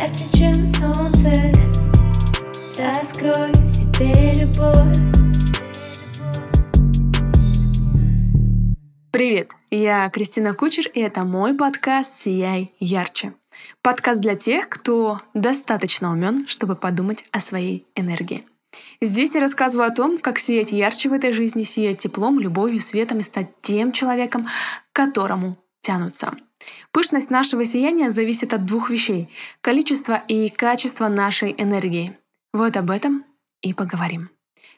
Ярче, чем солнце Раскрой в себе любовь Привет, я Кристина Кучер, и это мой подкаст «Сияй ярче». Подкаст для тех, кто достаточно умен, чтобы подумать о своей энергии. Здесь я рассказываю о том, как сиять ярче в этой жизни, сиять теплом, любовью, светом и стать тем человеком, к которому тянутся. Пышность нашего сияния зависит от двух вещей — количества и качества нашей энергии. Вот об этом и поговорим.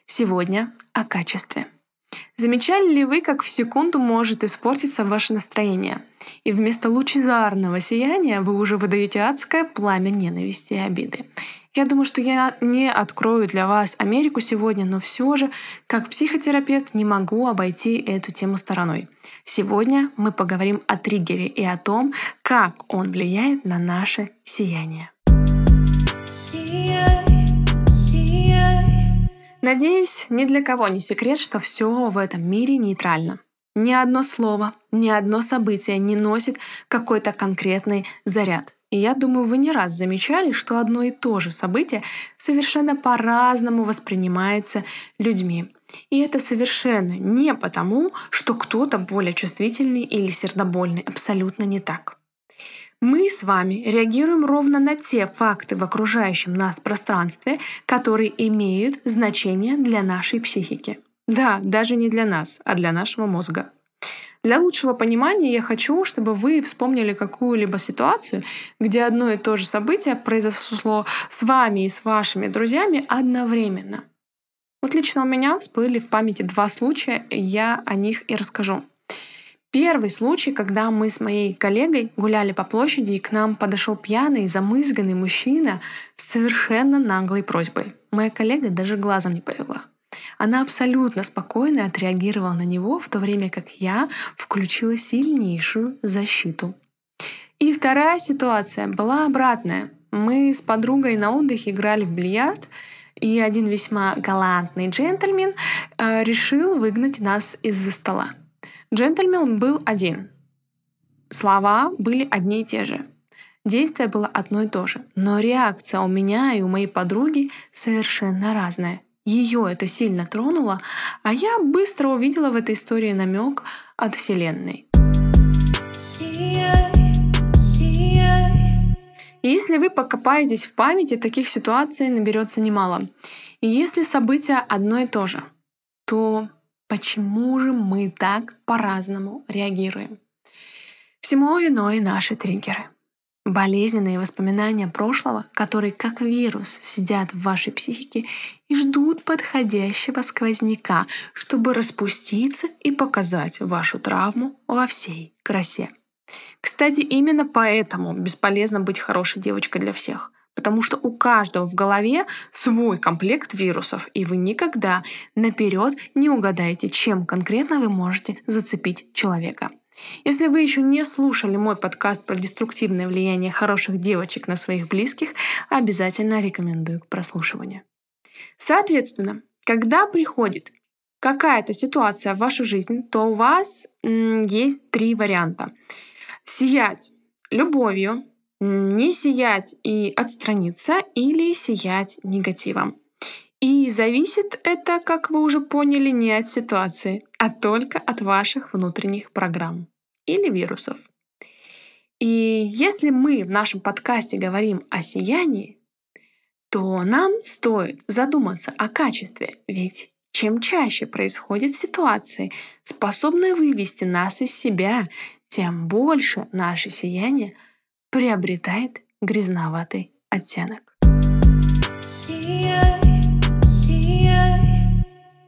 Сегодня о качестве. Замечали ли вы, как в секунду может испортиться ваше настроение? И вместо лучезарного сияния вы уже выдаете адское пламя ненависти и обиды. Я думаю, что я не открою для вас Америку сегодня, но все же, как психотерапевт, не могу обойти эту тему стороной. Сегодня мы поговорим о триггере и о том, как он влияет на наше сияние. Надеюсь, ни для кого не секрет, что все в этом мире нейтрально. Ни одно слово, ни одно событие не носит какой-то конкретный заряд. И я думаю, вы не раз замечали, что одно и то же событие совершенно по-разному воспринимается людьми. И это совершенно не потому, что кто-то более чувствительный или сердобольный. Абсолютно не так. Мы с вами реагируем ровно на те факты в окружающем нас пространстве, которые имеют значение для нашей психики. Да, даже не для нас, а для нашего мозга. Для лучшего понимания я хочу, чтобы вы вспомнили какую-либо ситуацию, где одно и то же событие произошло с вами и с вашими друзьями одновременно. Вот лично у меня всплыли в памяти два случая, и я о них и расскажу. Первый случай, когда мы с моей коллегой гуляли по площади, и к нам подошел пьяный, замызганный мужчина с совершенно наглой просьбой. Моя коллега даже глазом не повела. Она абсолютно спокойно отреагировала на него, в то время как я включила сильнейшую защиту. И вторая ситуация была обратная. Мы с подругой на отдыхе играли в бильярд, и один весьма галантный джентльмен э, решил выгнать нас из-за стола. Джентльмен был один. Слова были одни и те же. Действие было одно и то же, но реакция у меня и у моей подруги совершенно разная. Ее это сильно тронуло, а я быстро увидела в этой истории намек от Вселенной. И если вы покопаетесь в памяти, таких ситуаций наберется немало. И если событие одно и то же, то почему же мы так по-разному реагируем? Всему виной наши триггеры. Болезненные воспоминания прошлого, которые как вирус сидят в вашей психике и ждут подходящего сквозняка, чтобы распуститься и показать вашу травму во всей красе. Кстати, именно поэтому бесполезно быть хорошей девочкой для всех. Потому что у каждого в голове свой комплект вирусов, и вы никогда наперед не угадаете, чем конкретно вы можете зацепить человека. Если вы еще не слушали мой подкаст про деструктивное влияние хороших девочек на своих близких, обязательно рекомендую к прослушиванию. Соответственно, когда приходит какая-то ситуация в вашу жизнь, то у вас есть три варианта. Сиять любовью, не сиять и отстраниться или сиять негативом. И зависит это, как вы уже поняли, не от ситуации, а только от ваших внутренних программ или вирусов. И если мы в нашем подкасте говорим о сиянии, то нам стоит задуматься о качестве, ведь чем чаще происходят ситуации, способные вывести нас из себя, тем больше наше сияние приобретает грязноватый оттенок. Сияй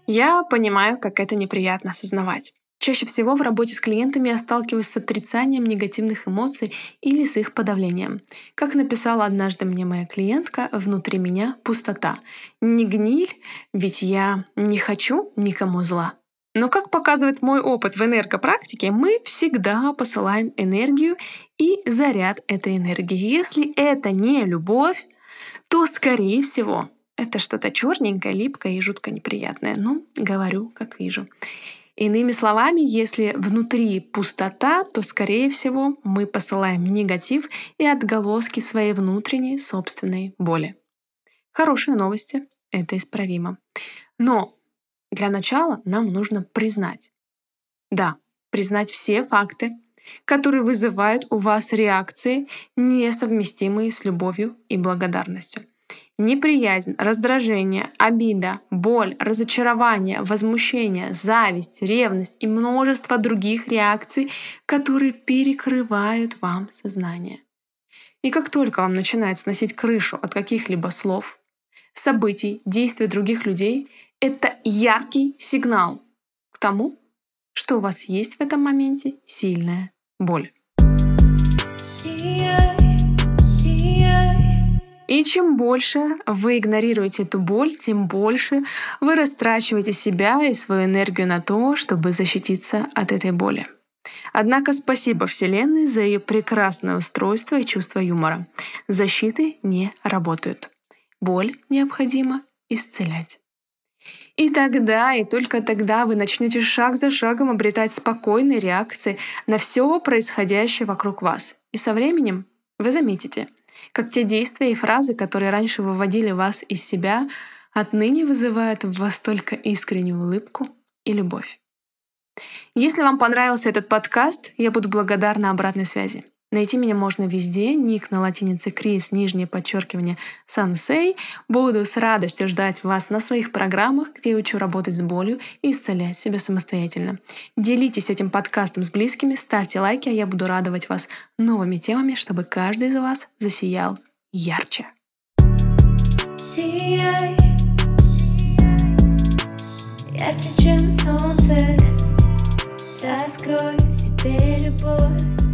Я понимаю, как это неприятно осознавать. Чаще всего в работе с клиентами я сталкиваюсь с отрицанием негативных эмоций или с их подавлением. Как написала однажды мне моя клиентка, внутри меня пустота. Не гниль, ведь я не хочу никому зла. Но как показывает мой опыт в энергопрактике, мы всегда посылаем энергию и заряд этой энергии. Если это не любовь, то, скорее всего, это что-то черненькое, липкое и жутко неприятное. Ну, говорю, как вижу. Иными словами, если внутри пустота, то, скорее всего, мы посылаем негатив и отголоски своей внутренней собственной боли. Хорошие новости — это исправимо. Но для начала нам нужно признать. Да, признать все факты, которые вызывают у вас реакции, несовместимые с любовью и благодарностью. Неприязнь, раздражение, обида, боль, разочарование, возмущение, зависть, ревность и множество других реакций, которые перекрывают вам сознание. И как только вам начинает сносить крышу от каких-либо слов, событий, действий других людей, это яркий сигнал к тому, что у вас есть в этом моменте сильная боль. И чем больше вы игнорируете эту боль, тем больше вы растрачиваете себя и свою энергию на то, чтобы защититься от этой боли. Однако спасибо Вселенной за ее прекрасное устройство и чувство юмора. Защиты не работают. Боль необходимо исцелять. И тогда, и только тогда вы начнете шаг за шагом обретать спокойные реакции на все происходящее вокруг вас. И со временем вы заметите, как те действия и фразы, которые раньше выводили вас из себя, отныне вызывают в вас только искреннюю улыбку и любовь. Если вам понравился этот подкаст, я буду благодарна обратной связи. Найти меня можно везде. Ник на латинице Крис, нижнее подчеркивание Сансей. Буду с радостью ждать вас на своих программах, где учу работать с болью и исцелять себя самостоятельно. Делитесь этим подкастом с близкими, ставьте лайки, а я буду радовать вас новыми темами, чтобы каждый из вас засиял ярче. Ярче, чем солнце, раскрой в себе